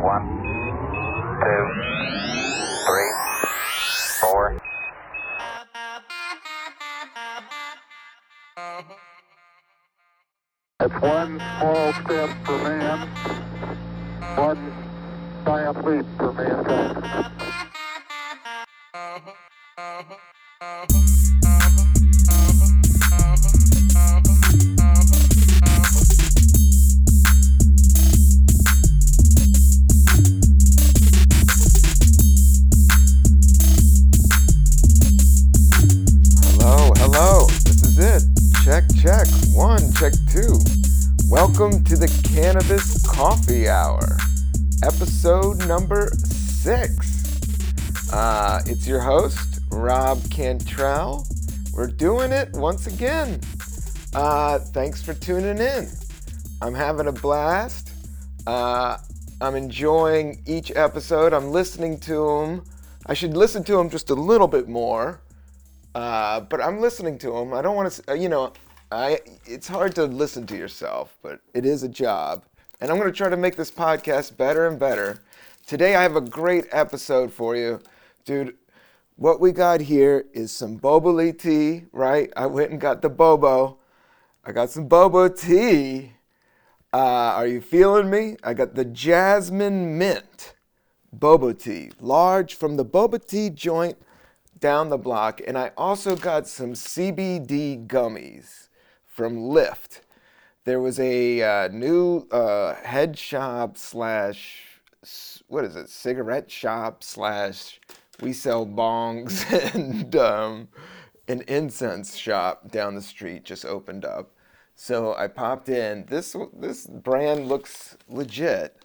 One, two, three, four. It's one small step for man, your host, Rob Cantrell. We're doing it once again. Uh, thanks for tuning in. I'm having a blast. Uh, I'm enjoying each episode. I'm listening to them. I should listen to them just a little bit more. Uh, but I'm listening to them. I don't want to, you know, I. It's hard to listen to yourself, but it is a job, and I'm going to try to make this podcast better and better. Today I have a great episode for you, dude. What we got here is some bobo tea, right? I went and got the bobo. I got some bobo tea. Uh, are you feeling me? I got the jasmine mint bobo tea, large from the boba tea joint down the block. And I also got some CBD gummies from Lyft. There was a uh, new uh, head shop slash, what is it, cigarette shop slash, we sell bongs and um, an incense shop down the street just opened up. So I popped in. This this brand looks legit,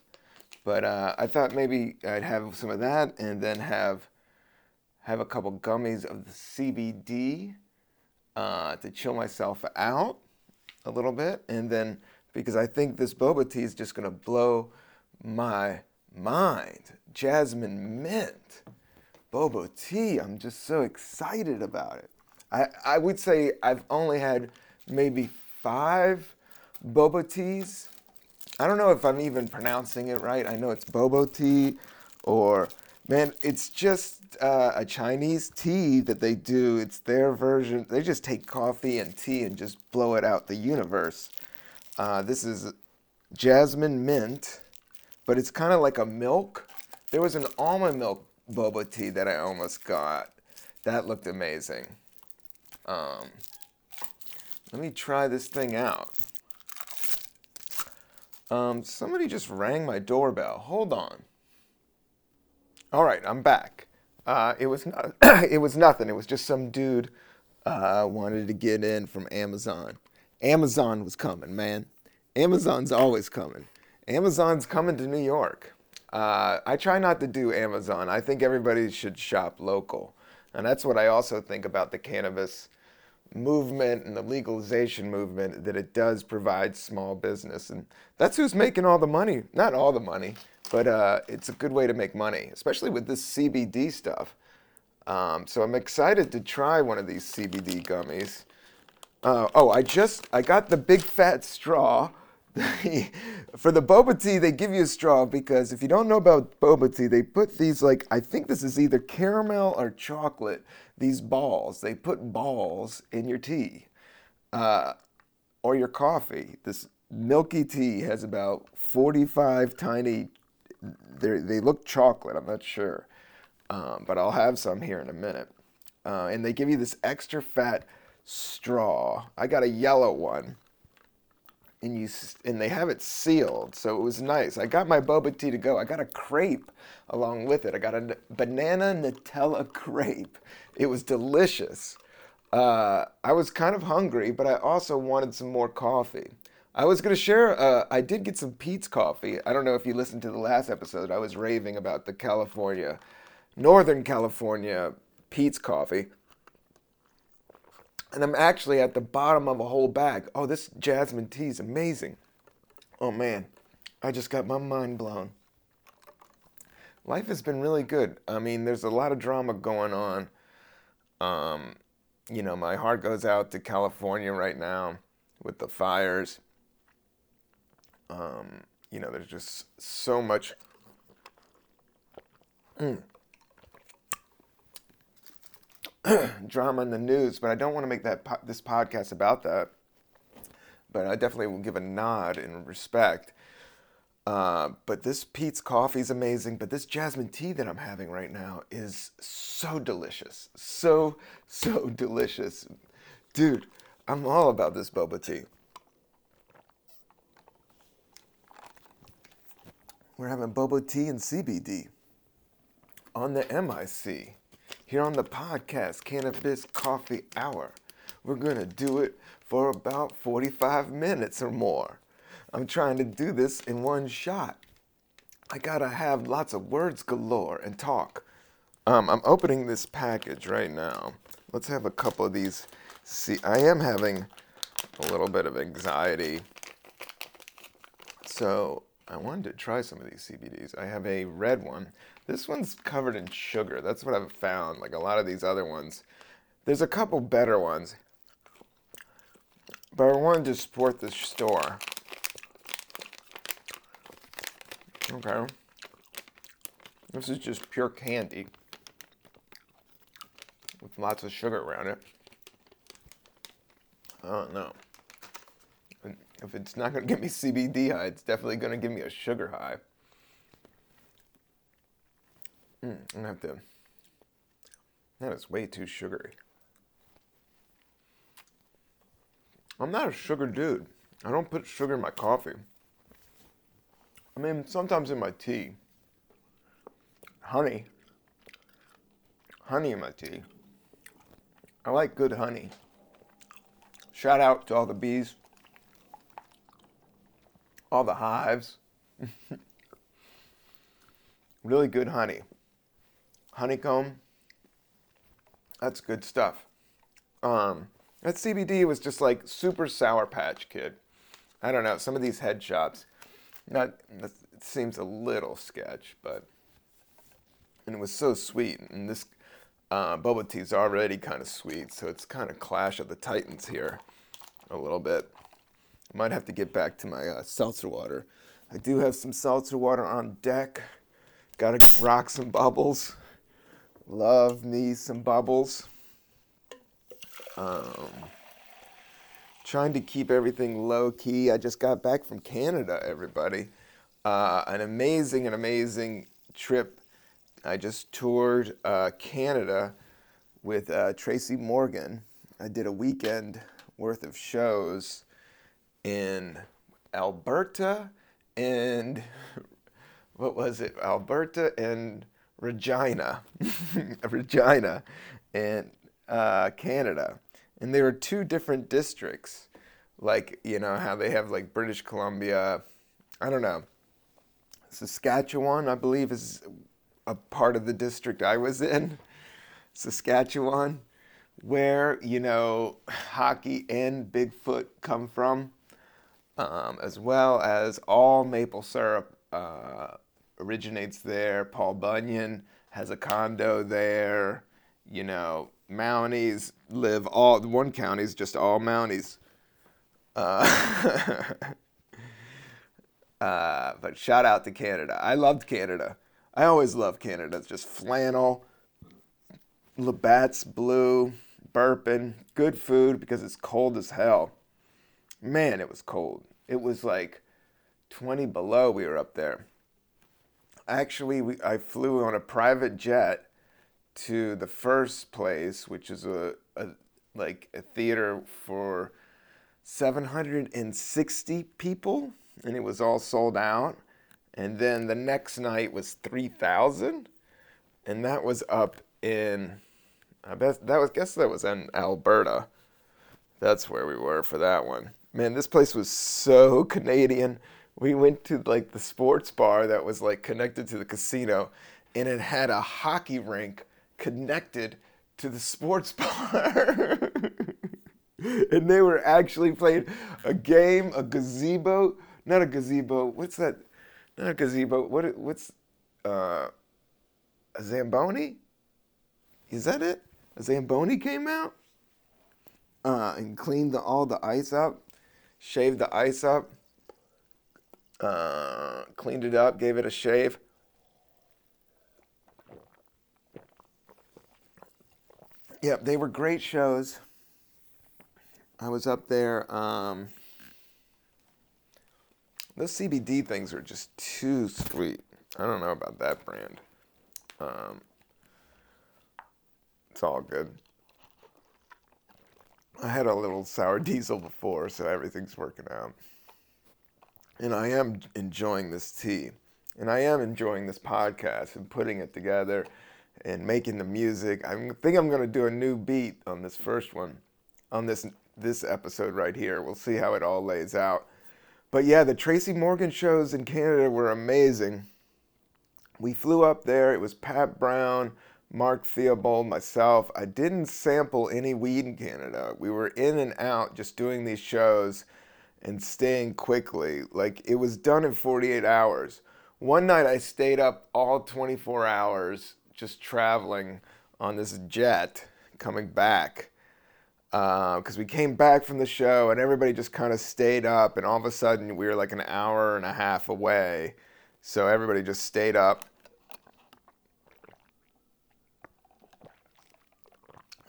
but uh, I thought maybe I'd have some of that and then have have a couple gummies of the CBD uh, to chill myself out a little bit, and then because I think this boba tea is just gonna blow my mind. Jasmine mint boba tea. I'm just so excited about it. I, I would say I've only had maybe five boba teas. I don't know if I'm even pronouncing it right. I know it's bobo tea or, man, it's just uh, a Chinese tea that they do. It's their version. They just take coffee and tea and just blow it out the universe. Uh, this is jasmine mint, but it's kind of like a milk. There was an almond milk boba tea that I almost got. That looked amazing. Um, let me try this thing out. Um, somebody just rang my doorbell. Hold on. All right, I'm back. Uh, it was not, it was nothing. It was just some dude uh, wanted to get in from Amazon. Amazon was coming, man. Amazon's always coming. Amazon's coming to New York. Uh, I try not to do Amazon. I think everybody should shop local, and that's what I also think about the cannabis movement and the legalization movement that it does provide small business. And that's who's making all the money. Not all the money but uh, it's a good way to make money especially with this cbd stuff. Um, so i'm excited to try one of these cbd gummies. Uh, oh i just i got the big fat straw for the boba tea they give you a straw because if you don't know about boba tea they put these like i think this is either caramel or chocolate these balls. They put balls in your tea uh, or your coffee. This milky tea has about 45 tiny they look chocolate i'm not sure um, but i'll have some here in a minute. Uh, and they give you this extra fat straw. I got a yellow one and you and they have it sealed, so it was nice. I got my boba tea to go. I got a crepe along with it. I got a banana Nutella crepe. It was delicious. Uh, I was kind of hungry, but I also wanted some more coffee. I was gonna share. Uh, I did get some Peet's coffee. I don't know if you listened to the last episode. I was raving about the California, Northern California Peet's coffee and I'm actually at the bottom of a whole bag. Oh, this jasmine tea is amazing. Oh man, I just got my mind blown. Life has been really good. I mean, there's a lot of drama going on. Um, you know, my heart goes out to California right now with the fires. Um, you know, there's just so much drama in the news, but I don't want to make that po- this podcast about that. But I definitely will give a nod in respect. Uh, but this Peet's coffee is amazing. But this jasmine tea that I'm having right now is so delicious, so so delicious, dude. I'm all about this boba tea. We're having boba tea and CBD on the MIC here on the podcast Cannabis Coffee Hour. We're going to do it for about 45 minutes or more. I'm trying to do this in one shot. I gotta have lots of words galore and talk. Um, I'm opening this package right now. Let's have a couple of these. See, I am having a little bit of anxiety. So I wanted to try some of these CBDs. I have a red one. This one's covered in sugar. That's what I've found. Like a lot of these other ones. There's a couple better ones. But I wanted to support the store. Okay. This is just pure candy with lots of sugar around it. I don't know. If it's not going to give me CBD high, it's definitely going to give me a sugar high. Mm, I'm have to. That is way too sugary. I'm not a sugar dude. I don't put sugar in my coffee. I mean, sometimes in my tea. Honey. Honey in my tea. I like good honey. Shout out to all the bees, all the hives. really good honey. Honeycomb. That's good stuff. Um, that CBD was just like super Sour Patch Kid. I don't know. Some of these head shops, not it seems a little sketch, but and it was so sweet. And this uh, boba tea is already kind of sweet, so it's kind of clash of the titans here, a little bit. Might have to get back to my uh, seltzer water. I do have some seltzer water on deck. Gotta rock some bubbles. Love me some bubbles. Um, trying to keep everything low key. I just got back from Canada, everybody. Uh, an amazing, an amazing trip. I just toured uh, Canada with uh, Tracy Morgan. I did a weekend worth of shows in Alberta and what was it? Alberta and Regina, Regina, and uh, Canada, and there were two different districts, like you know how they have like British Columbia, I don't know, Saskatchewan, I believe is a part of the district I was in, Saskatchewan, where you know hockey and Bigfoot come from, um, as well as all maple syrup. Uh, originates there. Paul Bunyan has a condo there. You know, Mounties live all one county is just all Mounties. Uh, uh, but shout out to Canada. I loved Canada. I always love Canada. It's just flannel, Labatt's blue, burping, good food because it's cold as hell. Man, it was cold. It was like 20 below. We were up there actually we, i flew on a private jet to the first place which is a, a like a theater for 760 people and it was all sold out. And then the next night was 3000 and that was up in i bet that was guess that was in alberta. That's where we were for that one. Man this place was so canadian we went to like the sports bar that was like connected to the casino and it had a hockey rink connected to the sports bar. And they were actually playing a game a gazebo not a gazebo what's that not a gazebo what what's uh a zamboni? Is that it? A zamboni came out uh and cleaned the, all the ice up shaved the ice up uh, cleaned it up, gave it a shave. Yep, they were great shows. I was up there. Um, those CBD things are just too sweet. I don't know about that brand. Um, it's all good. I had a little sour diesel before, so everything's working out. And I am enjoying this tea. And I am enjoying this podcast and putting it together and making the music. I think I'm going to do a new beat on this first one, on this this episode right here. We'll see how it all lays out. But yeah, the Tracy Morgan shows in Canada were amazing. We flew up there. It was Pat Brown, Mark Theobald, myself. I didn't sample any weed in Canada. We were in and out just doing these shows and staying quickly. Like it was done in 48 hours. One night I stayed up all 24 hours just traveling on this jet coming back because uh, we came back from the show and everybody just kind of stayed up and all of a sudden we were like an hour and a half away so everybody just stayed up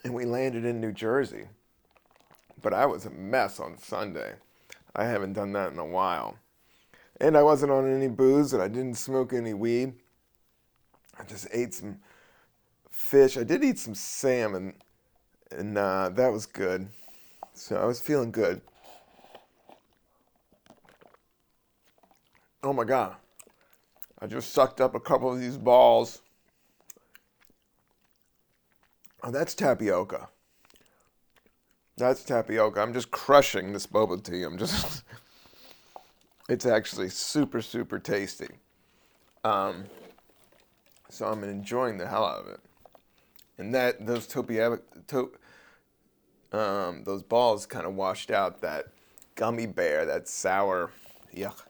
and we landed in new jersey but i was a mess on sunday i haven't done that in a while and i wasn't on any booze and i didn't smoke any weed i just ate some fish i did eat some salmon and uh, that was good. So I was feeling good. Oh my God. I just sucked up a couple of these balls. Oh, that's tapioca. That's tapioca. I'm just crushing this boba tea. I'm just. it's actually super, super tasty. Um, so I'm enjoying the hell out of it and that those topia, to, um, those balls kind of washed out that gummy bear, that sour, yuck.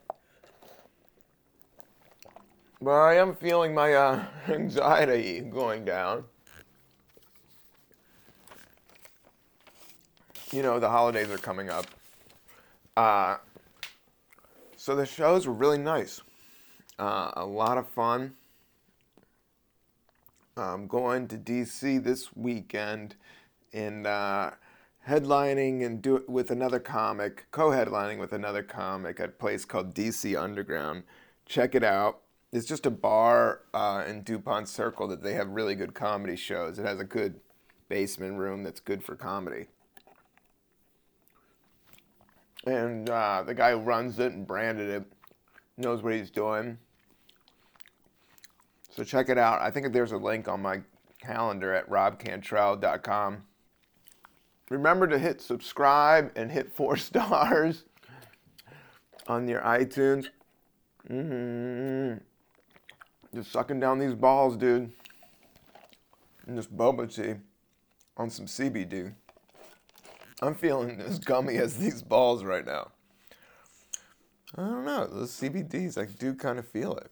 But I am feeling my uh, anxiety going down. You know, the holidays are coming up. Uh, so the shows were really nice. Uh, a lot of fun. I'm going to DC this weekend and uh, headlining and do it with another comic, co-headlining with another comic at a place called DC Underground. Check it out. It's just a bar uh, in Dupont Circle that they have really good comedy shows. It has a good basement room that's good for comedy. And uh, the guy who runs it and branded it knows what he's doing. So check it out. I think there's a link on my calendar at robcantrell.com. Remember to hit subscribe and hit four stars on your iTunes. Mm-hmm. Just sucking down these balls, dude. And this boba tea on some CBD. I'm feeling as gummy as these balls right now. I don't know. Those CBDs, I do kind of feel it.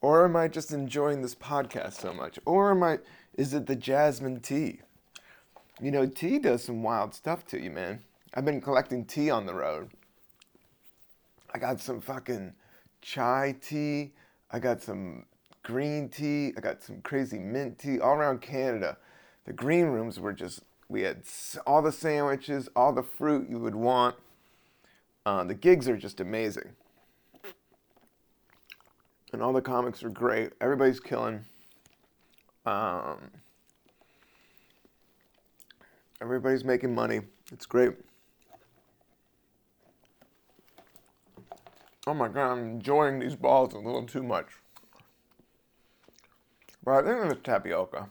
Or am I just enjoying this podcast so much? Or am I is it the jasmine tea? You know, tea does some wild stuff to you, man. I've been collecting tea on the road. I got some fucking chai tea. I got some green tea. I got some crazy mint tea all around Canada. The green rooms were just, we had all the sandwiches, all the fruit you would want. Uh, the gigs are just amazing and all the comics are great. Everybody's killing. Um, everybody's making money. It's great. Oh my god, I'm enjoying these balls a little too much. But I think it's tapioca.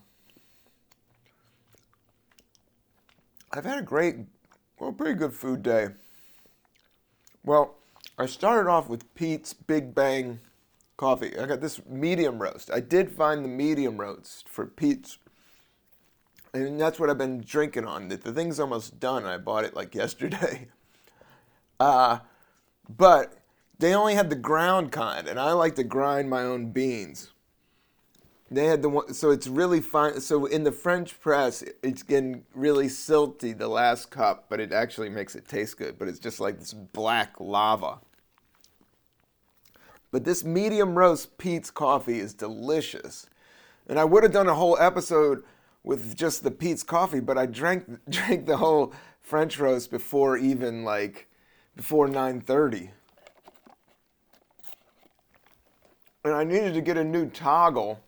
I've had a great, well, pretty good food day. Well, I started off with Peet's Big Bang coffee. I got this medium roast. I did find the medium roast for Peet's. And that's what I've been drinking on. The, thing's almost done. I bought it like yesterday. Uh, but they only had the ground kind, and I like to grind my own beans. They had the one, so it's really fine. So in the French press, it's getting really silty the last cup, but it actually makes it taste good. But it's just like this black lava. But this medium roast Peet's coffee is delicious. And I would have done a whole episode with just the Peet's coffee, but I drank drank the whole French roast before even like before 9:30. And I needed to get a new toggle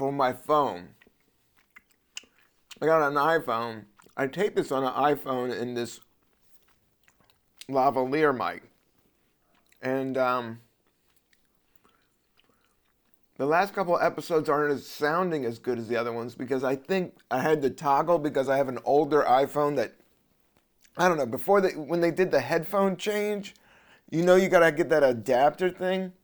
for my phone. I got an iPhone. I taped this on an iPhone in this lavalier mic. And um, the last couple episodes aren't as sounding as good as the other ones because I think I had to toggle because I have an older iPhone that I don't know before they when they did the headphone change, you know you gotta get that adapter thing.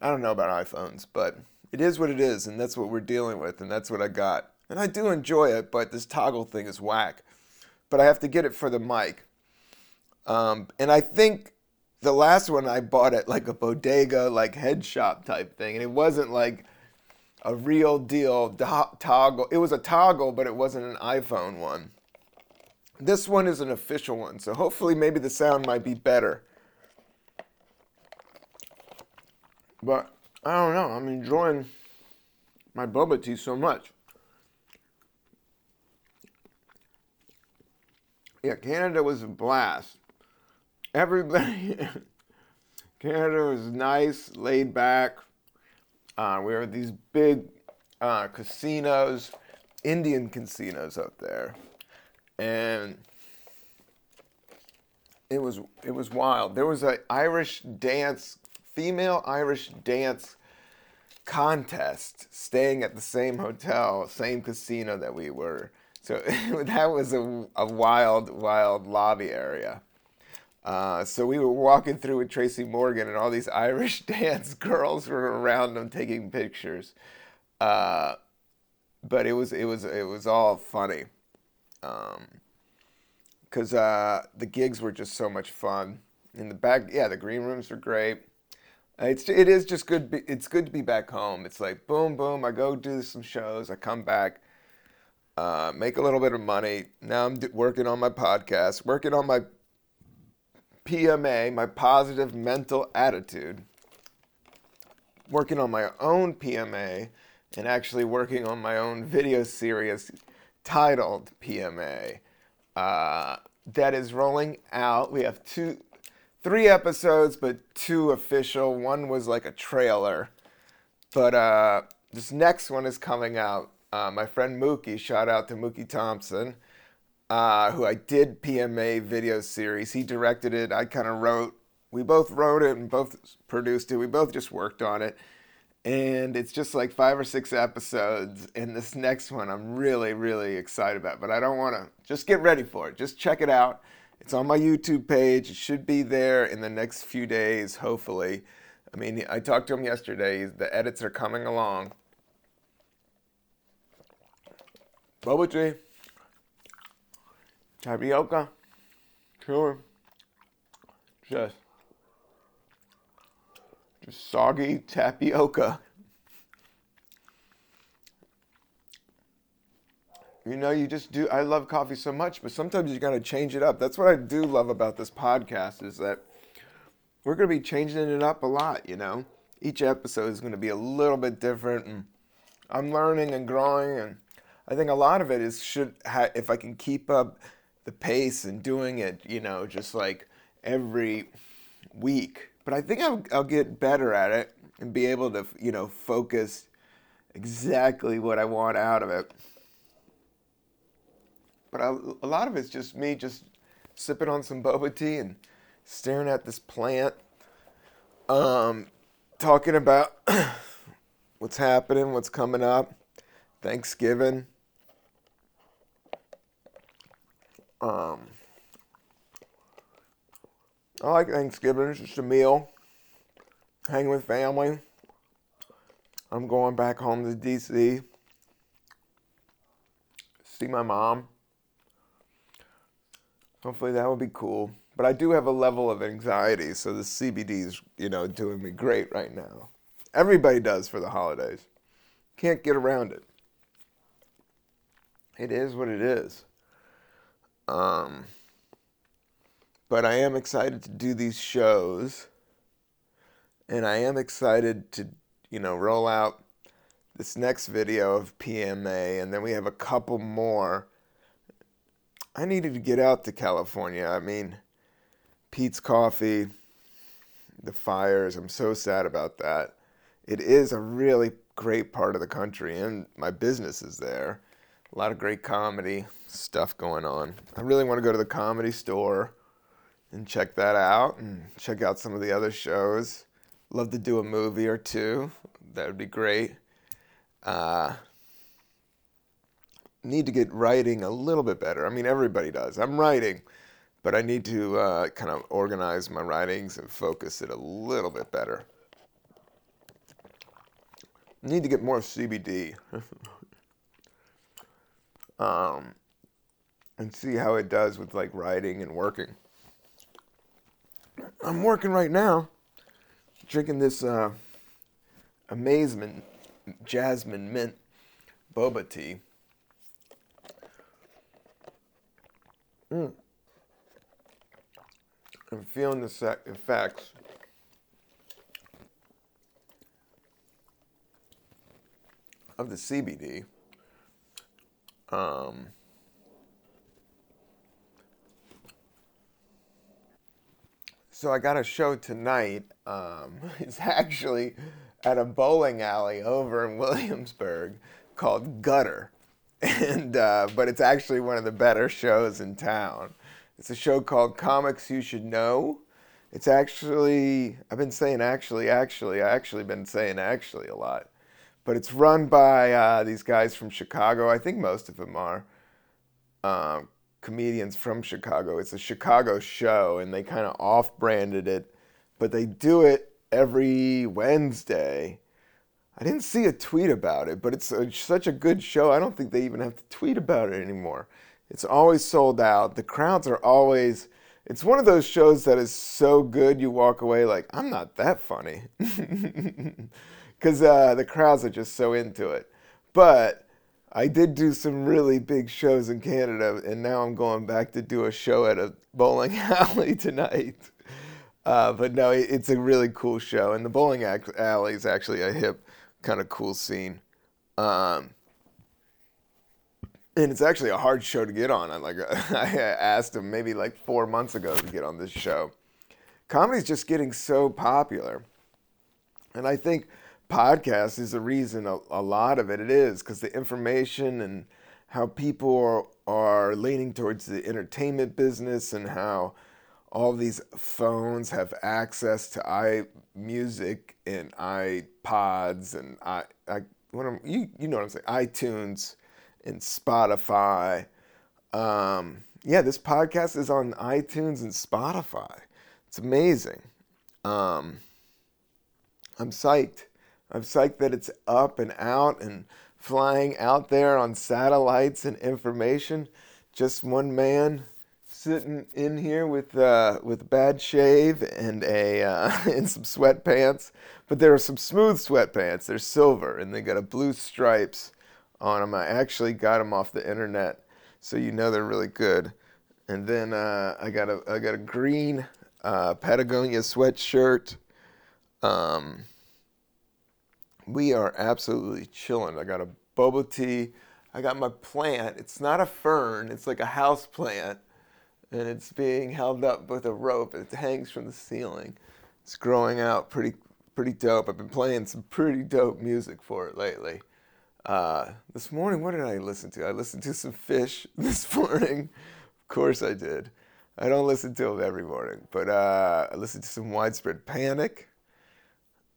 I don't know about iPhones, but it is what it is, and that's what we're dealing with, and that's what I got. And I do enjoy it, but this toggle thing is whack. But I have to get it for the mic. Um, and I think the last one I bought at like a bodega, like head shop type thing, and it wasn't like a real deal do- toggle. It was a toggle, but it wasn't an iPhone one. This one is an official one, so hopefully maybe the sound might be better. But I don't know. I'm enjoying my boba tea so much. Yeah, Canada was a blast. Everybody, Canada was nice, laid back. Uh, we were at these big uh, casinos, Indian casinos up there, and it was it was wild. There was an Irish dance, female Irish dance contest, staying at the same hotel, same casino that we were. So that was a, a wild, wild lobby area. Uh, so we were walking through with Tracy Morgan, and all these Irish dance girls were around them taking pictures. Uh, but it was it was it was all funny, because um, uh, the gigs were just so much fun. In the back, yeah, the green rooms were great. It's it is just good. It's good to be back home. It's like boom, boom. I go do some shows. I come back uh, make a little bit of money. Now I'm working on my podcast, working on my PMA, my positive mental attitude, working on my own PMA, and actually working on my own video series titled PMA. Uh, that is rolling out. We have two, three episodes, but two official. One was like a trailer, but uh, this next one is coming out uh, my friend Mookie, shout out to Mookie Thompson, uh, who I did PMA video series. He directed it. I kind of wrote. We both wrote it and both produced it. We both just worked on it. And it's just like five or six episodes. And this next one I'm really, really excited about. But I don't want to just get ready for it. Just check it out. It's on my YouTube page. It should be there in the next few days, hopefully. I mean, I talked to him yesterday. The edits are coming along. Boba tea, tapioca, sure, just, just soggy tapioca. You know, you just do. I love coffee so much, but sometimes you gotta change it up. That's what I do love about this podcast is that we're gonna be changing it up a lot. You know, each episode is gonna be a little bit different, and I'm learning and growing and I think a lot of it is should ha- if I can keep up the pace and doing it, you know, just like every week. But I think I'll, I'll get better at it and be able to, you know, focus exactly what I want out of it. But I, a lot of it's just me just sipping on some boba tea and staring at this plant, um, talking about what's happening, what's coming up, Thanksgiving Um, I like Thanksgiving. It's just a meal, hang with family. I'm going back home to DC, see my mom. Hopefully that will be cool. But I do have a level of anxiety, so the CBD is, you know, doing me great right now. Everybody does for the holidays. Can't get around it. It is what it is. Um, but I am excited to do these shows, and I am excited to, you know, roll out this next video of PMA, and then we have a couple more. I needed to get out to California. I mean, Peet's Coffee, the fires. I'm so sad about that. It is a really great part of the country, and my business is there. A lot of great comedy stuff going on. I really want to go to the comedy store and check that out and check out some of the other shows. Love to do a movie or two. That would be great. Uh, need to get writing a little bit better. I mean, everybody does. I'm writing, but I need to uh, kind of organize my writings and focus it a little bit better. Need to get more CBD. um, and see how it does with like writing and working. I'm working right now, drinking this uh, amazement jasmine mint boba tea. Mm. I'm feeling the sec- effects. Of the CBD. Um, so I got a show tonight. Um, it's actually at a bowling alley over in Williamsburg called Gutter, and uh, but it's actually one of the better shows in town. It's a show called Comics You Should Know. It's actually I've been saying actually actually I actually been saying actually a lot, but it's run by uh, these guys from Chicago. I think most of them are. Um, comedians from Chicago. It's a Chicago show, and they kind of off branded it, but they do it every Wednesday. I didn't see a tweet about it, but it's a, such a good show. I don't think they even have to tweet about it anymore. It's always sold out. The crowds are always. It's one of those shows that is so good you walk away like I'm not that funny, because uh, the crowds are just so into it. But I did do some really big shows in Canada, and now I'm going back to do a show at a bowling alley tonight. Uh, but no, it's a really cool show, and the bowling alley is actually a hip, kind of cool scene. Um, and it's actually a hard show to get on. I like I asked him maybe like four months ago to get on this show. Comedy's just getting so popular, and I think podcast is the reason a, a lot of it it is because the information and how people are, are leaning towards the entertainment business and how all these phones have access to iMusic and iPods and I, I what am, you you know what I'm saying iTunes and Spotify. Um, yeah, this podcast is on iTunes and Spotify. It's amazing. Um, I'm psyched. I'm psyched that it's up and out and flying out there on satellites and information. Just one man sitting in here with uh, with bad shave and a uh, and some sweatpants, but there are some smooth sweatpants. They're silver and they got a blue stripes on them. I actually got them off the internet, so you know they're really good. And then uh, I got a I got a green uh, Patagonia sweatshirt. Um, we are absolutely chilling. I got a boba tea. I got my plant. It's not a fern, it's like a house plant. And it's being held up with a rope. It hangs from the ceiling. It's growing out pretty pretty dope. I've been playing some pretty dope music for it lately. Uh, this morning, what did I listen to? I listened to some Phish this morning. of course I did. I don't listen to them every morning, but uh, I listened to some Widespread Panic.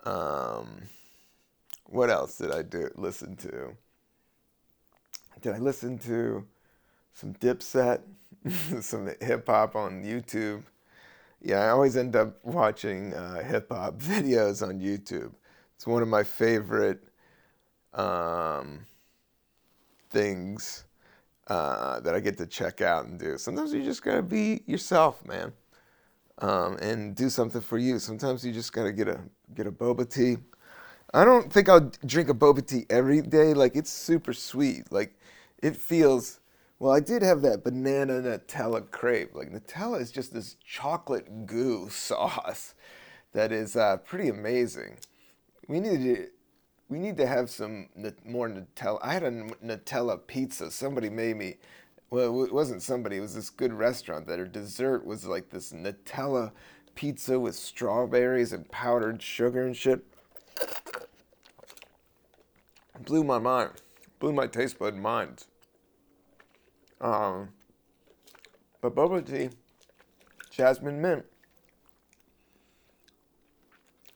Um, what else did I do listen to? Did I listen to some Dipset, some hip hop on YouTube? Yeah, I always end up watching uh, hip hop videos on YouTube. It's one of my favorite um, things uh, that I get to check out and do. Sometimes you just gotta be yourself, man, um, and do something for you. Sometimes you just gotta get a get a boba tea I don't think I'll drink a boba tea every day. Like it's super sweet. Like it feels. Well, I did have that banana Nutella crepe. Like Nutella is just this chocolate goo sauce that is uh, pretty amazing. We need to we need to have some more Nutella. I had a Nutella pizza. Somebody made me. Well, it wasn't somebody. It was this good restaurant that her dessert was like this Nutella pizza with strawberries and powdered sugar and shit. Blew my mind. Blew my taste bud mind. Um, but boba tea, jasmine mint.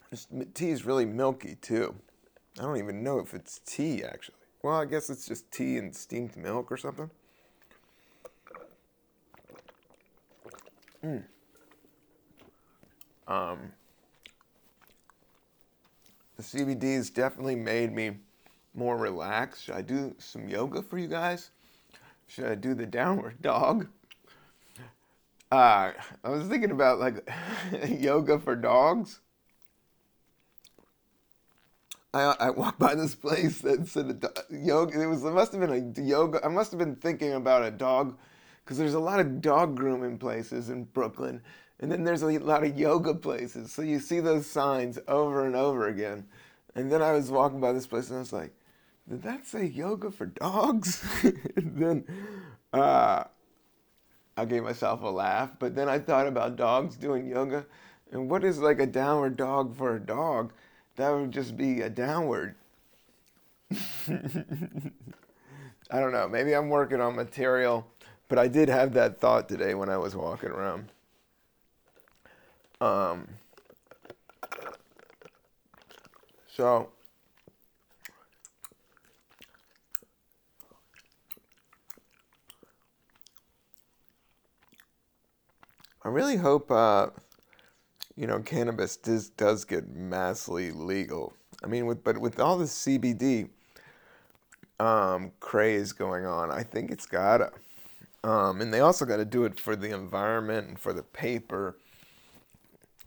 This tea is really milky too. I don't even know if it's tea actually. Well, I guess it's just tea and steamed milk or something. Mm. Um, the CBD's definitely made me more relaxed. Should I do some yoga for you guys? Should I do the downward dog? Uh, I was thinking about like yoga for dogs. I, I walked by this place that said a yoga. It was it must have been a yoga. I must have been thinking about a dog, because there's a lot of dog grooming places in Brooklyn, and then there's a lot of yoga places. So you see those signs over and over again. And then I was walking by this place and I was like, did that say yoga for dogs? then uh, I gave myself a laugh. But then I thought about dogs doing yoga, and what is like a downward dog for a dog? That would just be a downward. I don't know. Maybe I'm working on material, but I did have that thought today when I was walking around. Um, so, I really hope, uh, you know, cannabis does, does get massively legal. I mean, with but with all this CBD um, craze going on, I think it's gotta. Um, and they also got to do it for the environment and for the paper,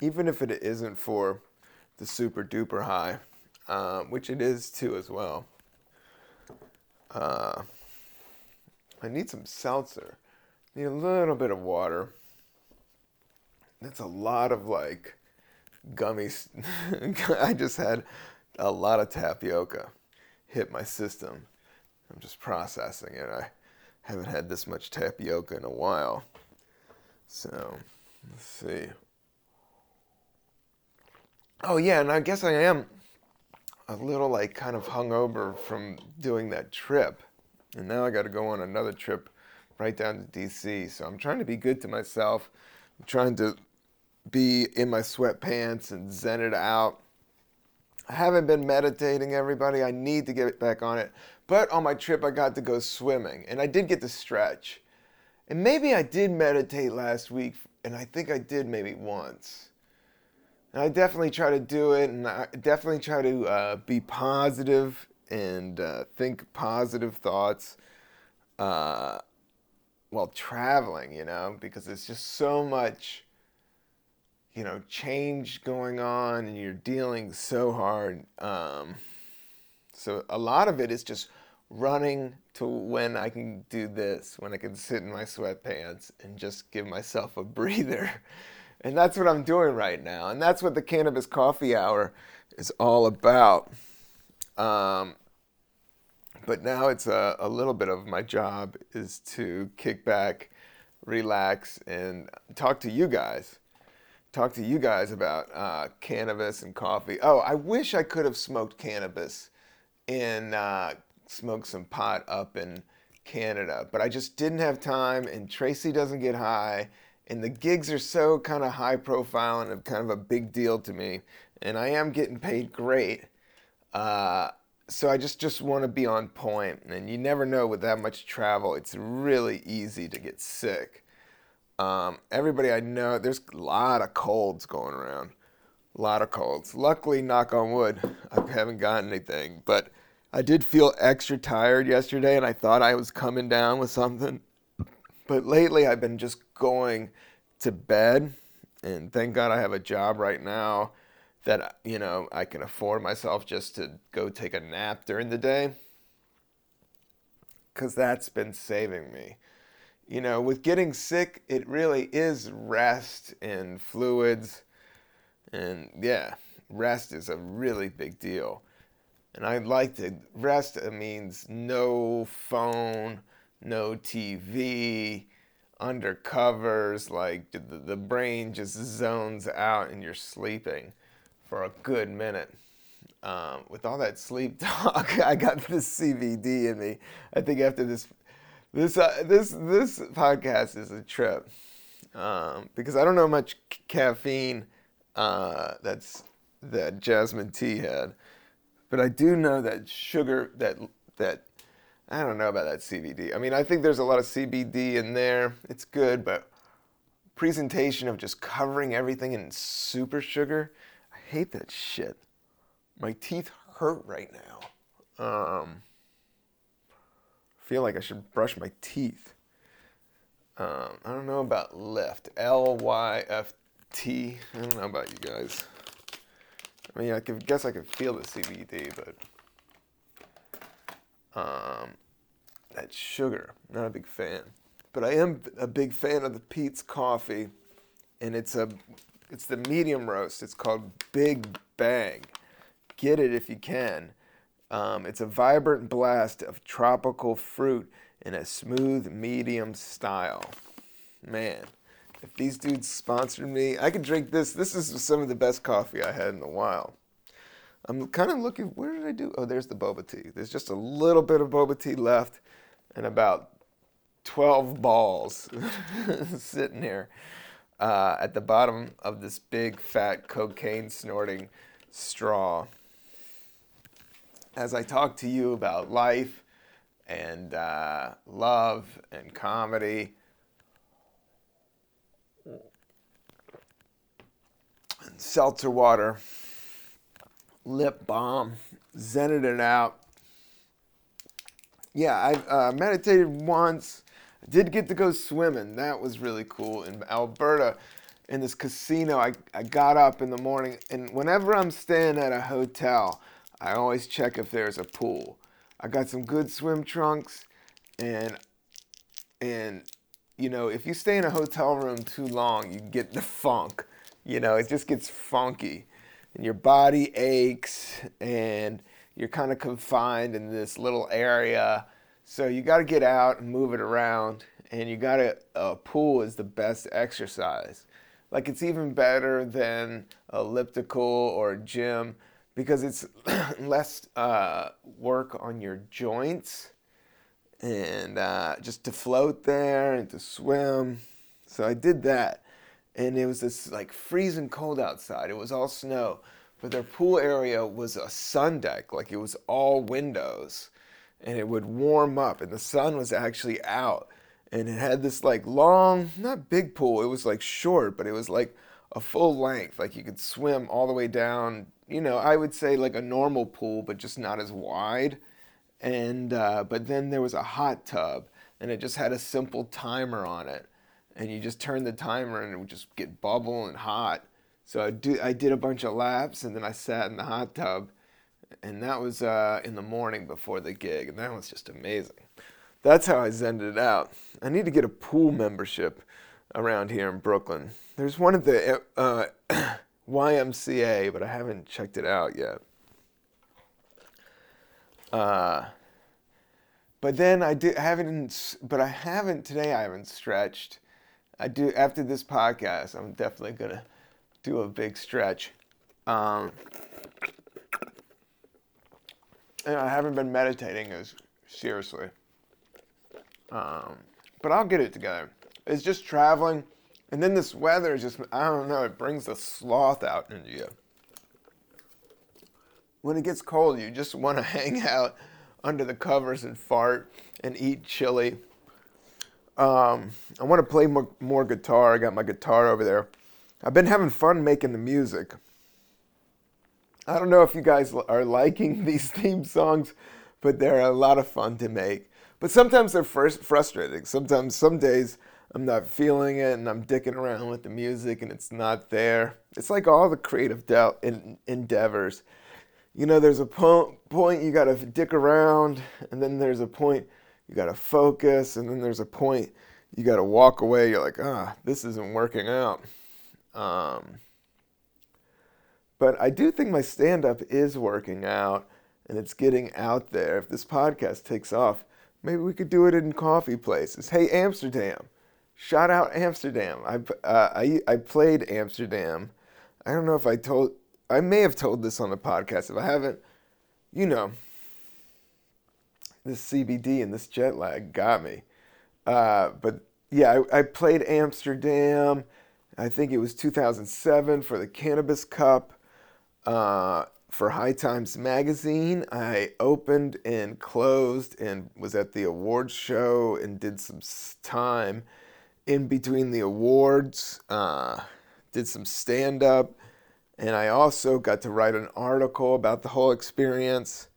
even if it isn't for the super duper high, um, which it is too as well. Uh, I need some seltzer. Need a little bit of water. That's a lot of like gummies. I just had a lot of tapioca hit my system. I'm just processing it. I haven't had this much tapioca in a while. So, let's see. Oh, yeah, and I guess I am a little like kind of hungover from doing that trip. And now I got to go on another trip right down to DC. So I'm trying to be good to myself. I'm trying to be in my sweatpants and zen it out. I haven't been meditating, everybody. I need to get back on it. But on my trip, I got to go swimming and I did get to stretch. And maybe I did meditate last week, and I think I did maybe once. And I definitely try to do it, and I definitely try to uh, be positive and uh, think positive thoughts uh, while traveling, you know, because it's just so much you know, change going on and you're dealing so hard. Um, so a lot of it is just running to when I can do this, when I can sit in my sweatpants and just give myself a breather. And that's what I'm doing right now. And that's what the Cannabis Coffee Hour is all about. Um, but now it's a, a little bit of my job is to kick back, relax, and talk to you guys talk to you guys about uh, cannabis and coffee. Oh, I wish I could have smoked cannabis and uh, smoked some pot up in Canada, but I just didn't have time. And Tracy doesn't get high, and the gigs are so kind of high profile and kind of a big deal to me. And I am getting paid great, uh, so I just just want to be on point. And you never know with that much travel, it's really easy to get sick. Um, everybody I know, there's a lot of colds going around. A lot of colds. Luckily, knock on wood, I haven't gotten anything. But I did feel extra tired yesterday, and I thought I was coming down with something. But lately, I've been just going to bed, and thank God I have a job right now that you know I can afford myself just to go take a nap during the day, because that's been saving me you know, with getting sick, it really is rest and fluids. And yeah, rest is a really big deal. And I like to rest it means no phone, no TV, under covers, like the, the brain just zones out and you're sleeping for a good minute. Um, with all that sleep talk, I got this CBD in me. I think after this, this, uh, this, this podcast is a trip um, because I don't know much c- caffeine uh, that's that jasmine tea had, but I do know that sugar that that I don't know about that CBD. I mean, I think there's a lot of CBD in there. It's good, but presentation of just covering everything in super sugar, I hate that shit. My teeth hurt right now. Um, feel like I should brush my teeth. Um, I don't know about Lyft. L Y F T. I don't know about you guys. I mean, I could guess I could feel the CBD, but um, that sugar, not a big fan. But I am a big fan of the Peet's coffee, and it's a, it's the medium roast. It's called Big Bang. Get it if you can. Um, it's a vibrant blast of tropical fruit in a smooth medium style. Man, if these dudes sponsored me, I could drink this. This is some of the best coffee I had in a while. I'm kind of looking, where did I do? Oh, there's the boba tea. There's just a little bit of boba tea left and about 12 balls sitting here uh, at the bottom of this big fat cocaine snorting straw. As I talk to you about life and uh, love and comedy and seltzer water, lip balm, zented it out. Yeah, I uh, meditated once. I did get to go swimming. That was really cool. In Alberta, in this casino, I, I got up in the morning, and whenever I'm staying at a hotel, I always check if there's a pool. I got some good swim trunks, and and you know, if you stay in a hotel room too long, you get the funk. You know, it just gets funky, and your body aches, and you're kind of confined in this little area. So you got to get out and move it around, and you got to. A uh, pool is the best exercise. Like it's even better than elliptical or gym because it's less uh, work on your joints and uh, just to float there and to swim. So I did that, and it was this like freezing cold outside. It was all snow, but their pool area was a sun deck, like it was all windows, and it would warm up, and the sun was actually out, and it had this like long, not big pool. It was like short, but it was like a full length, like you could swim all the way down. You know, I would say like a normal pool, but just not as wide. And uh, but then there was a hot tub and it just had a simple timer on it. And you just turn the timer and it would just get bubble and hot. So i do i did a bunch of laps and then i sat in the hot tub. And that was uh, in the morning before the gig and that was just amazing. That's how i zended it out. I need to get a pool membership around here in brooklyn there's one at the uh, ymca but i haven't checked it out yet uh, but then I did haven't, but I haven't today. I haven't stretched. I do after this podcast. I'm definitely gonna do a big stretch. Um, and I haven't been meditating as seriously. Um, but I'll get it together. It's just traveling, and then this weather is just I don't know. It brings the sloth out into you when it gets cold, you just want to hang out under the covers and fart and eat chili. Um, I want to play more, more guitar. I got my guitar over there. I've been having fun making the music. I don't know if you guys are liking these theme songs, but they're a lot of fun to make. But sometimes they're frustrating. Sometimes, some days, I'm not feeling it and I'm dicking around with the music and it's not there. It's like all the creative endeavors you know, there's a po- point you got to dick around, and then there's a point you got to focus, and then there's a point you got to walk away. You're like, ah, this isn't working out. Um, but I do think my stand up is working out, and it's getting out there, if this podcast takes off, maybe we could do it in coffee places. Hey, Amsterdam. Shout out Amsterdam. I, uh, I, I played Amsterdam. I don't know if I told, I may have told this on the podcast. If I haven't, you know, this CBD and this jet lag got me. Uh, but yeah, I, I played Amsterdam. I think it was 2007 for the Cannabis Cup. Uh, for High Times Magazine, I opened and closed and was at the awards show and did some time in between the awards. Uh, did some stand up. And I also got to write an article about the whole experience.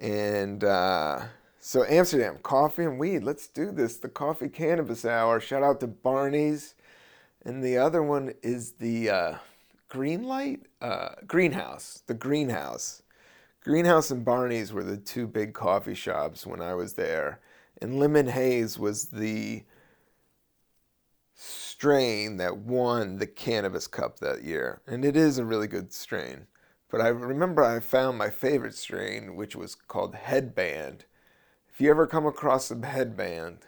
And uh, so, Amsterdam, coffee and weed. Let's do this. The Coffee Cannabis Hour. Shout out to Barney's. And the other one is the uh, Green Light? Uh, Greenhouse. The Greenhouse. Greenhouse and Barney's were the two big coffee shops when I was there. And Lemon Haze was the strain that won the Cannabis Cup that year. And it is a really good strain. But I remember I found my favorite strain, which was called Headband. If you ever come across a headband,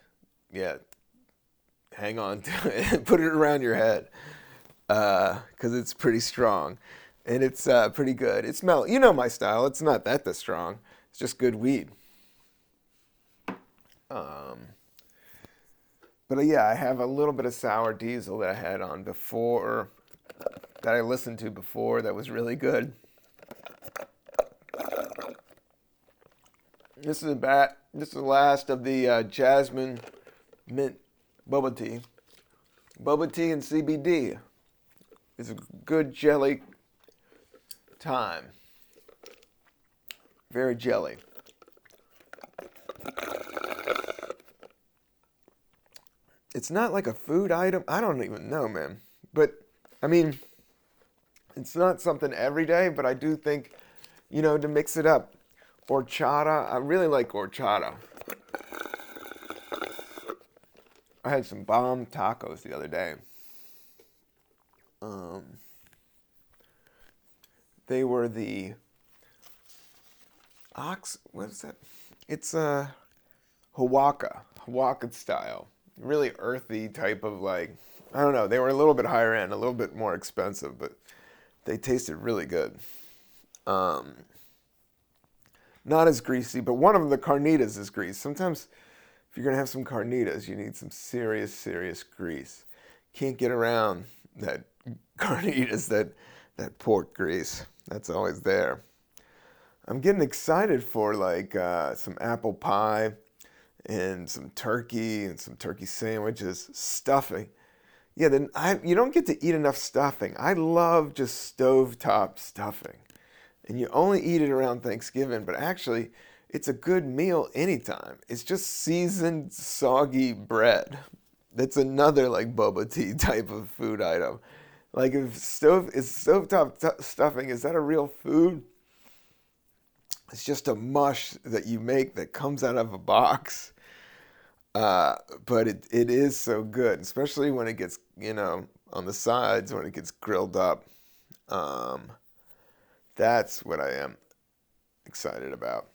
yeah, hang on to it, put it around your head, because uh, it's pretty strong, and it's uh, pretty good. It's mellow. You know my style. It's not that that strong. It's just good weed. Um, but uh, yeah, I have a little bit of sour diesel that I had on before, that I listened to before, that was really good. This is. This is the last of the uh, jasmine mint boba tea. Boba tea and CBD is a good jelly time. Very jelly. It's not like a food item. I don't even know, man. But I mean, it's not something every day, but I do think, you know, to mix it up. Horchata, I really like horchata. I had some bomb tacos the other day. Um, they were the ox. What is that? It's a Hawaka, Hawaka style. Really earthy type of like. I don't know. They were a little bit higher end, a little bit more expensive, but they tasted really good. Um, not as greasy, but one of them, the carnitas, is greasy. Sometimes if you're gonna have some carnitas, you need some serious, serious grease. Can't get around that carnitas, that that pork grease. That's always there. I'm getting excited for like uh, some apple pie and some turkey and some turkey sandwiches, stuffing. Yeah, then I you don't get to eat enough stuffing. I love just stovetop stuffing. And you only eat it around Thanksgiving, but actually it's a good meal anytime. It's just seasoned, soggy bread. That's another like boba tea type of food item. Like if stove is stovetop t- stuffing, is that a real food? It's just a mush that you make that comes out of a box. Uh, but it, it is so good, especially when it gets, you know, on the sides when it gets grilled up. Um, that's what I am excited about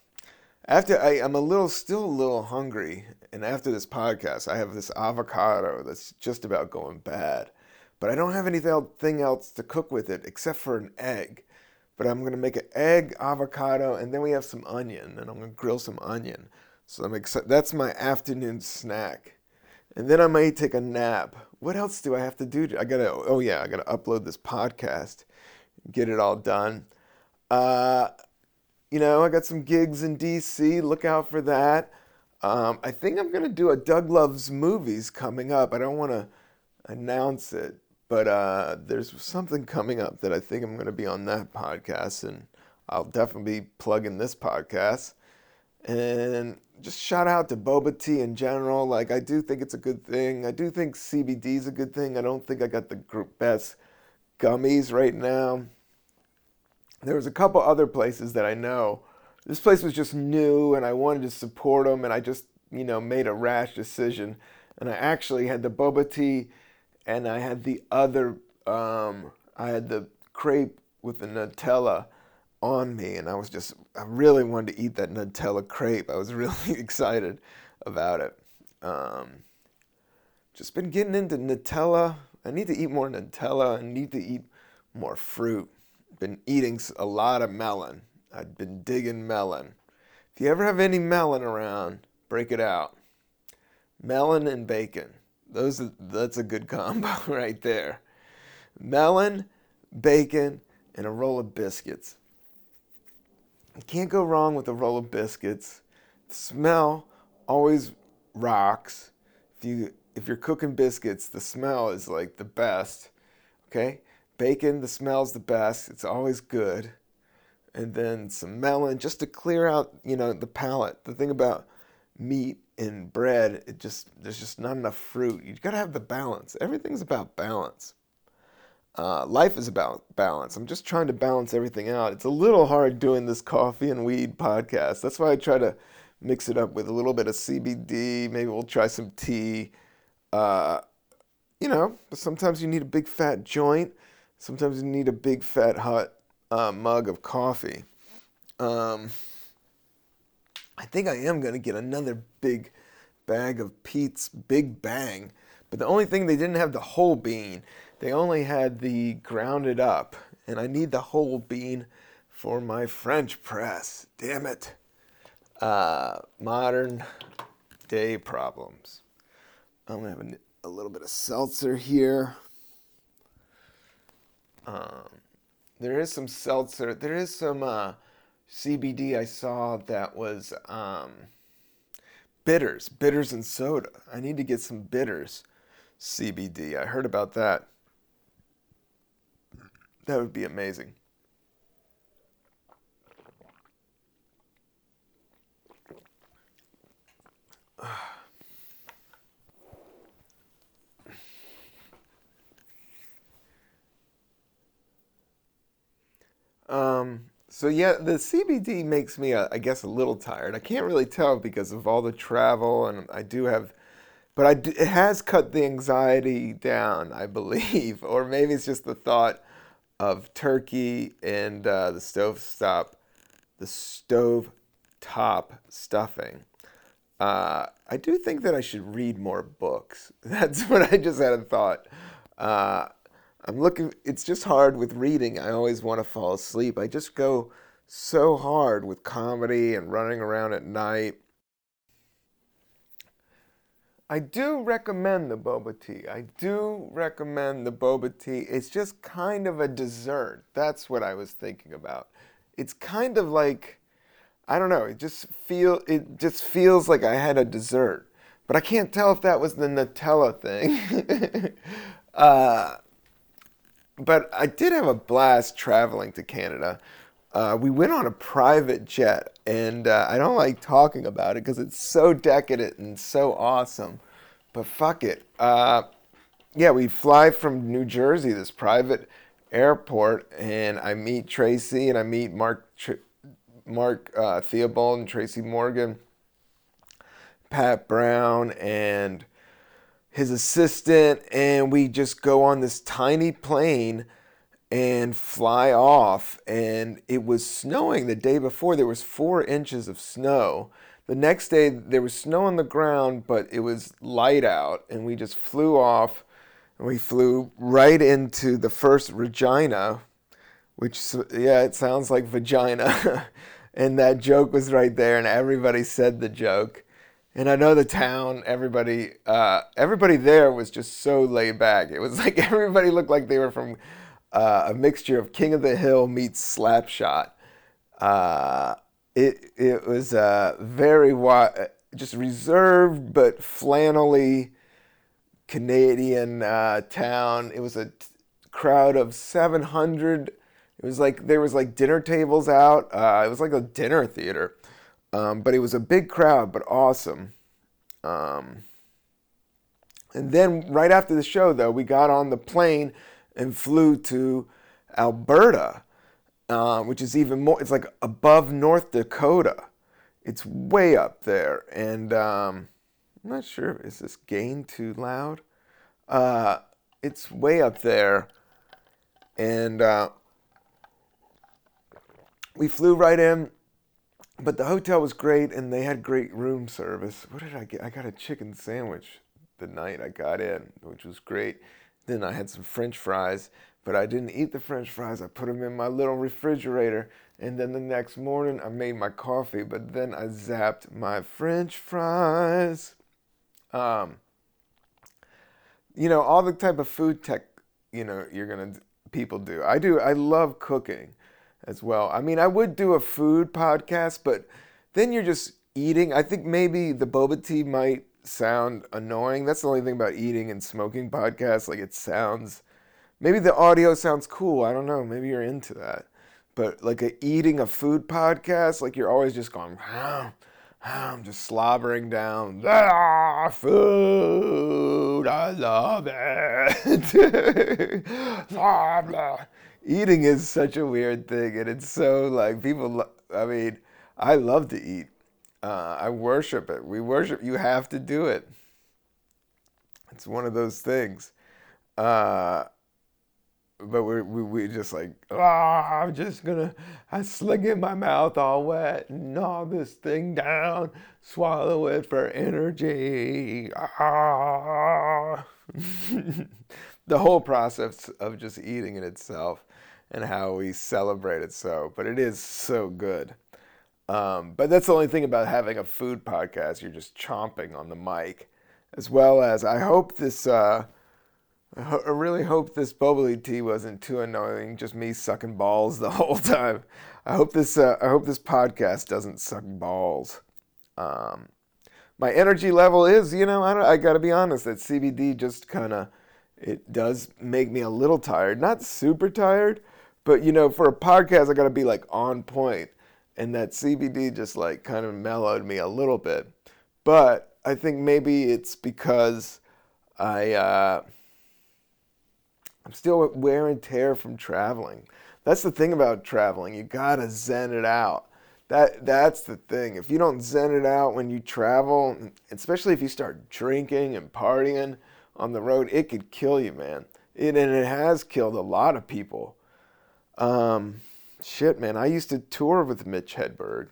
after I, I'm a little still a little hungry, and after this podcast, I have this avocado that's just about going bad. But I don't have anything else to cook with it except for an egg. But I'm gonna make an egg, avocado, and then we have some onion, and I'm gonna grill some onion. So I'm excited. That's my afternoon snack, and then I might take a nap. What else do I have to do? I gotta. Oh yeah, I gotta upload this podcast, get it all done. Uh, you know, I got some gigs in DC. Look out for that. Um, I think I'm to do a Doug Loves Movies coming up. I don't want to announce it, but uh, there's something coming up that I think I'm going to be on that podcast, and I'll definitely be plugging this podcast. And just shout out to Boba Tea in general. Like, I do think it's a good thing. I do think CBD is a good thing. I don't think I got the group best gummies right now there was a couple other places that I know. This place was just new, and I wanted to support them, and I just you know made a rash decision, and I actually had the boba tea, and I had the other. Um, I had the crepe with the Nutella on me, and I was just, I really wanted to eat that Nutella crepe. I was really excited about it. Um, just been getting into Nutella. I need to eat more Nutella. I need to eat more fruit. Been eating a lot of melon. I've been digging melon. If you ever have any melon around, break it out. Melon and bacon. Those are, that's a good combo right there. Melon, bacon, and a roll of biscuits. You can't go wrong with a roll of biscuits. The smell always rocks. If you if you're cooking biscuits, the smell is like the best. Okay? Bacon, the smell's the best. It's always good. And then some melon just to clear out, you know, the palate. The thing about meat and bread, it just there's just not enough fruit. You got to have the balance. Everything's about balance. Uh, life is about balance. I'm just trying to balance everything out. It's a little hard doing this coffee and weed podcast. That's why I try to mix it up with a little bit of CBD. Maybe we'll try some tea. Uh, you know, sometimes you need a big fat joint. Sometimes you need a big fat hot uh, mug of coffee. Um, I think I am going to get another big bag of Peet's Big Bang. But the only thing they didn't have the whole bean. They only had the grounded up. And I need the whole bean for my French press. Damn it. Uh, modern day problems. I'm going to have a, a, little bit of seltzer here. Um, there is some seltzer. There is some uh, CBD I saw that was um, bitters, bitters and soda. I need to get some bitters CBD. I heard about that. That would be amazing. Um, so yeah, the CBD makes me, uh, I guess, a little tired. I can't really tell because of all the travel, and I do have, but I do, it has cut the anxiety down, I believe, or maybe it's just the thought of turkey and uh, the stove stop, the stove top stuffing. Uh, I do think that I should read more books. That's what I just had a thought. Uh, I'm looking, it's just hard with reading. I always want to fall asleep. I just go so hard with comedy and running around at night. I do recommend the boba tea. I do recommend the boba tea. It's just kind of a dessert. That's what I was thinking about. It's kind of like I don't know, it just feel it just feels like I had a dessert. But I can't tell if that was the Nutella thing. uh, but I did have a blast traveling to Canada. Uh, we went on a private jet, and uh, I don't like talking about it because it's so decadent and so awesome. But fuck it. Uh, yeah, we fly from New Jersey, this private airport, and I meet Tracy and I meet Mark Mark uh, Theobald and Tracy Morgan, Pat Brown, and his assistant, and we just go on this tiny plane and fly off. And it was snowing the day before. There was four inches of snow. The next day there was snow on the ground, but it was light out, and we just flew off. And we flew right into the first Regina, which yeah, it sounds like vagina. and that joke was right there, and everybody said the joke and I know the town, everybody, uh, everybody there was just so laid back. It was like everybody looked like they were from uh, a mixture of King of the Hill meets Slapshot. Uh, it it was a very wi- just reserved but flannelly Canadian uh, town. It was a t- crowd of 700. It was like there was like dinner tables out. Uh, it was like a dinner theater um, but it was a big crowd, but awesome. Um, and then right after the show, though, we got on the plane and flew to Alberta, uh, which is even more, it's like above North Dakota. It's way up there. And um, I'm not sure, is this gain too loud? Uh, it's way up there. And uh, we flew right in, but the hotel was great and they had great room service. What did I get? I got a chicken sandwich the night I got in, which was great. Then I had some French fries, but I didn't eat the French fries. I put them in my little refrigerator, and then the next morning I made my coffee, but then I zapped my French fries. Um, you know, all the type of food tech, you know, you're gonna people do. I do. I love cooking as well. I mean, I would do a food podcast, but then you're just eating. I think maybe the boba tea might sound annoying. That's the only thing about eating and smoking podcasts. Like it sounds, maybe the audio sounds cool. I don't know. Maybe you're into that. But like a eating a food podcast, like you're always just going, ah, I'm just slobbering down. Ah, food, I love it. Eating is such a weird thing, and it's so like people. I mean, I love to eat. Uh, I worship it. We worship. You have to do it. It's one of those things. Uh, but we we we just like ah, I'm just gonna I sling in my mouth all wet and gnaw this thing down, swallow it for energy. Ah. the whole process of just eating in itself and how we celebrate it so, but it is so good. Um, but that's the only thing about having a food podcast. You're just chomping on the mic, as well as I hope this. Uh, I really hope this bubbly tea wasn't too annoying. Just me sucking balls the whole time. I hope this. Uh, I hope this podcast doesn't suck balls. Um, my energy level is, you know, I, I got to be honest. That CBD just kind of, it does make me a little tired. Not super tired, but you know, for a podcast, I got to be like on point, and that CBD just like kind of mellowed me a little bit. But I think maybe it's because I. Uh, I'm still wear and tear from traveling. That's the thing about traveling. You gotta zen it out. That that's the thing. If you don't zen it out when you travel, especially if you start drinking and partying on the road, it could kill you, man. It and it has killed a lot of people. Um, shit, man. I used to tour with Mitch Hedberg.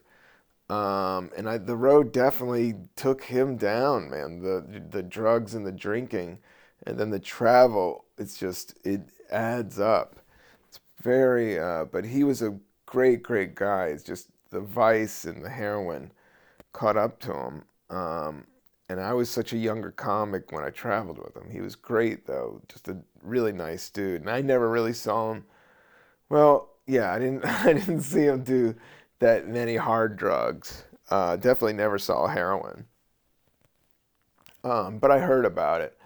Um, and I, the road definitely took him down, man. The the drugs and the drinking, and then the travel it's just it adds up. It's very, uh, but he was a great, great guy. It's just the vice and the heroin caught up to him. Um, and I was such a younger comic when I traveled with him. He was great though, just a really nice dude. And I never really saw him. Well, yeah, I didn't. I didn't see him do that many hard drugs. Uh, definitely never saw heroin. Um, but I heard about it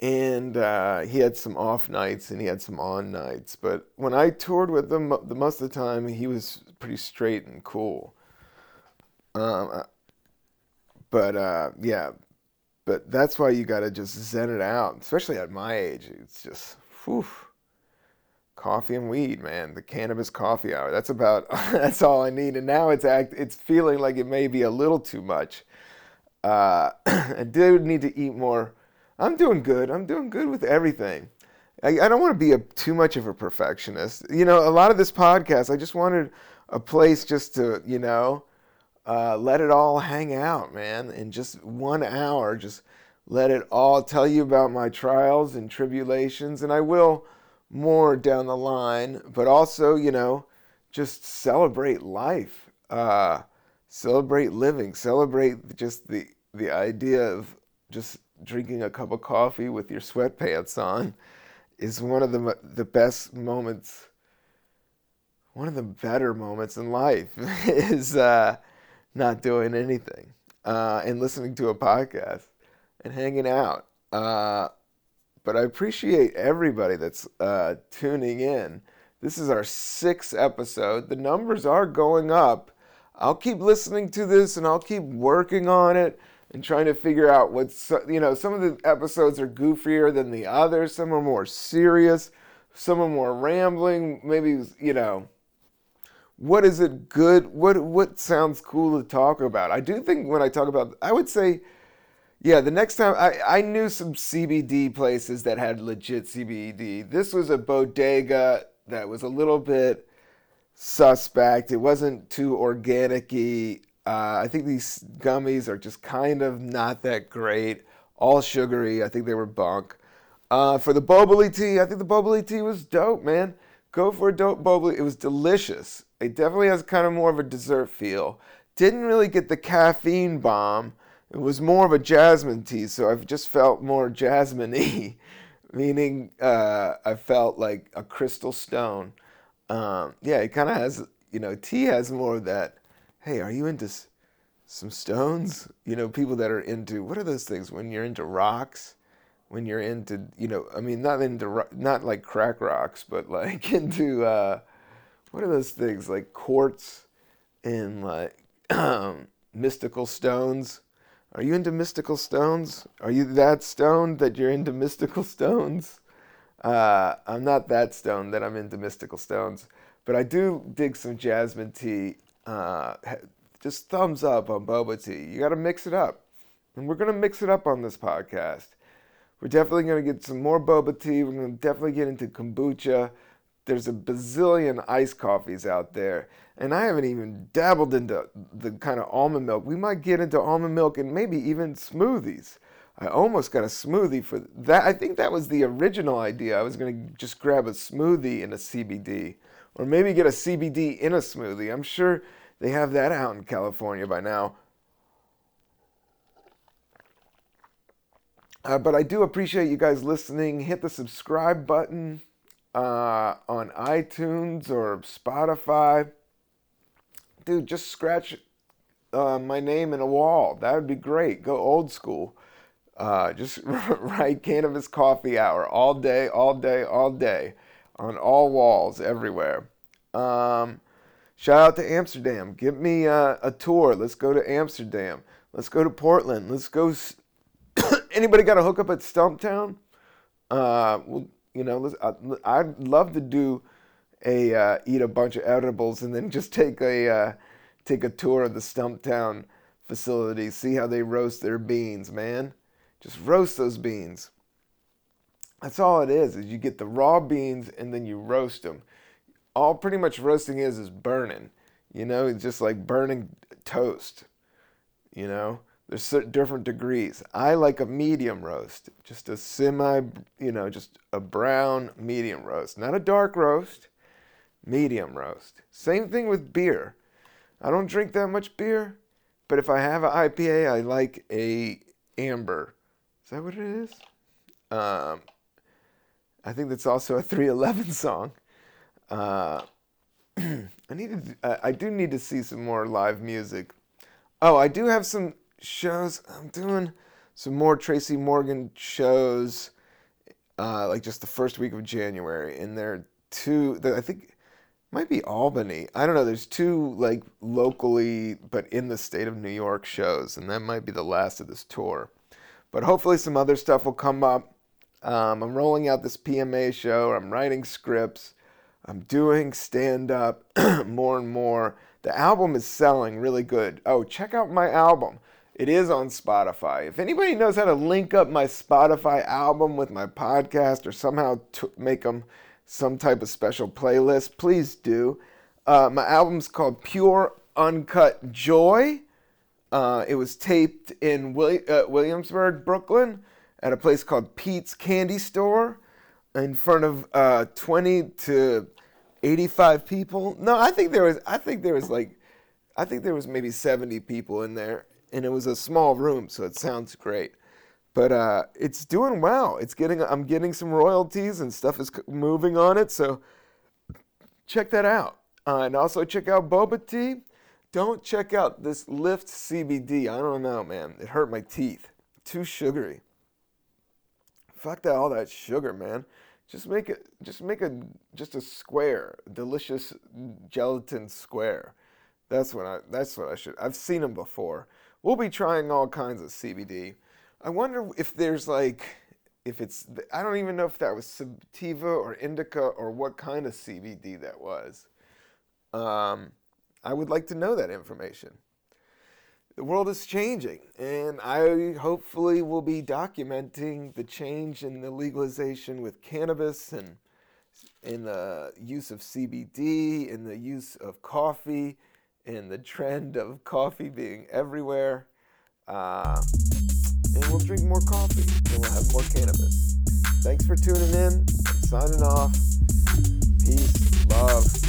and uh, he had some off nights and he had some on nights. But when I toured with him, the most of the time he was pretty straight and cool. Um, uh, but uh, yeah, but that's why you got to just zen it out, especially at my age. It's just, whew, coffee and weed, man. The cannabis coffee hour. That's about. that's all I need. And now it's act. It's feeling like it may be a little too much. Uh, I do need to eat more I'm doing good. I'm doing good with everything. I, I don't want to be a, too much of a perfectionist. You know, a lot of this podcast, I just wanted a place just to, you know, uh, let it all hang out, man. In just one hour, just let it all tell you about my trials and tribulations. And I will more down the line, but also, you know, just celebrate life, uh, celebrate living, celebrate just the, the idea of just drinking a cup of coffee with your sweatpants on is one of the the best moments one of the better moments in life is uh, not doing anything uh, and listening to a podcast and hanging out. Uh, but I appreciate everybody that's uh, tuning in. This is our sixth episode. The numbers are going up. I'll keep listening to this and I'll keep working on it and trying to figure out what's you know some of the episodes are goofier than the others some are more serious some are more rambling maybe you know what is it good what what sounds cool to talk about i do think when i talk about i would say yeah the next time i i knew some cbd places that had legit cbd this was a bodega that was a little bit suspect. It wasn't too organic-y. Uh, I think these gummies are just kind of not that great. All sugary. I think they were bunk. Uh, for the Boboli tea, I think the Boboli tea was dope, man. Go for a dope Boboli. It was delicious. It definitely has kind of more of a dessert feel. Didn't really get the caffeine bomb. It was more of a jasmine tea, so I've just felt more jasmine-y, meaning uh, I felt like a crystal stone. Um, yeah, it kind of has, you know, tea has more of that. Hey, are you into s- some stones? You know, people that are into what are those things when you're into rocks? when you're into you know i mean not into ro- not like crack rocks but like into uh what are those things like quartz and like mystical stones are you into mystical stones? Are you that stoned that you're into mystical stones? Uh, i'm not that stoned that i'm into mystical stones but i do dig some jasmine tea. Uh, just thumbs up on boba tea. You got to mix it up. And we're going to mix it up on this podcast. We're definitely going to get some more boba tea. We're going to definitely get into kombucha. There's a bazillion iced coffees out there. And I haven't even dabbled into the kind of almond milk. We might get into almond milk and maybe even smoothies. I almost got a smoothie for that. I think that was the original idea. I was going to just grab a smoothie and a CBD, or maybe get a CBD in a smoothie. I'm sure they have that out in California by now. Uh, but I do appreciate you guys listening. Hit the subscribe button uh, on iTunes or Spotify. Dude, just scratch uh, my name in a wall. That would be great. Go old school. Uh, just write Cannabis Coffee Hour all day, all day, all day on all walls everywhere. Um, shout out to Amsterdam. Give me uh, a tour. Let's go to Amsterdam. Let's go to Portland. Let's go. s- anybody got a hookup at Stumptown? Uh, well, you know, I- I'd love to do a uh, eat a bunch of edibles and then just take a uh, take a tour of the Stumptown facility, see how they roast their beans, man. Just roast those beans. That's all it is. Is you get the raw beans and then you roast them. All pretty much roasting is is burning. You know, it's just like burning toast. You know, there's different degrees. I like a medium roast, just a semi, you know, just a brown medium roast, not a dark roast, medium roast. Same thing with beer. I don't drink that much beer, but if I have an IPA, I like a amber. Is that what it is? Um, I think that's also a 311 song. Uh, I need to, I I do need to see some more live music. Oh, I do have some shows. I'm doing some more Tracy Morgan shows, uh, like just the first week of January, and there are two. That I think might be Albany. I don't know. There's two like locally, but in the state of New York shows, and that might be the last of this tour. But hopefully, some other stuff will come up. Um, I'm rolling out this PMA show. I'm writing scripts. I'm doing stand up more and more. The album is selling really good. Oh, check out my album. It is on Spotify. If anybody knows how to link up my Spotify album with my podcast or somehow t- make them some type of special playlist, please do. Uh, my album's called Pure Uncut Joy. Uh, it was taped in uh, Williamsburg, Brooklyn, at a place called Pete's Candy Store, in front of uh, 20 to 85 people. No, I think there was. I think there was like, I think there was maybe 70 people in there, and it was a small room, so it sounds great. But uh, it's doing well. It's getting. I'm getting some royalties and stuff is moving on it. So check that out. Uh, and also check out Boba Tea. Don't check out this Lyft CBD. I don't know, man. It hurt my teeth. Too sugary. Fuck that all that sugar, man. Just make it just make a just a square, delicious gelatin square. That's what I that's what I should. I've seen them before. We'll be trying all kinds of CBD. I wonder if there's like if it's I don't even know if that was sativa or indica or what kind of CBD that was. Um, I would like to know that information. The world is changing, and I hopefully will be documenting the change in the legalization with cannabis and in the use of CBD, in the use of coffee, in the trend of coffee being everywhere. Uh, and we'll drink more coffee and we'll have more cannabis. Thanks for tuning in. I'm signing off. Peace, love.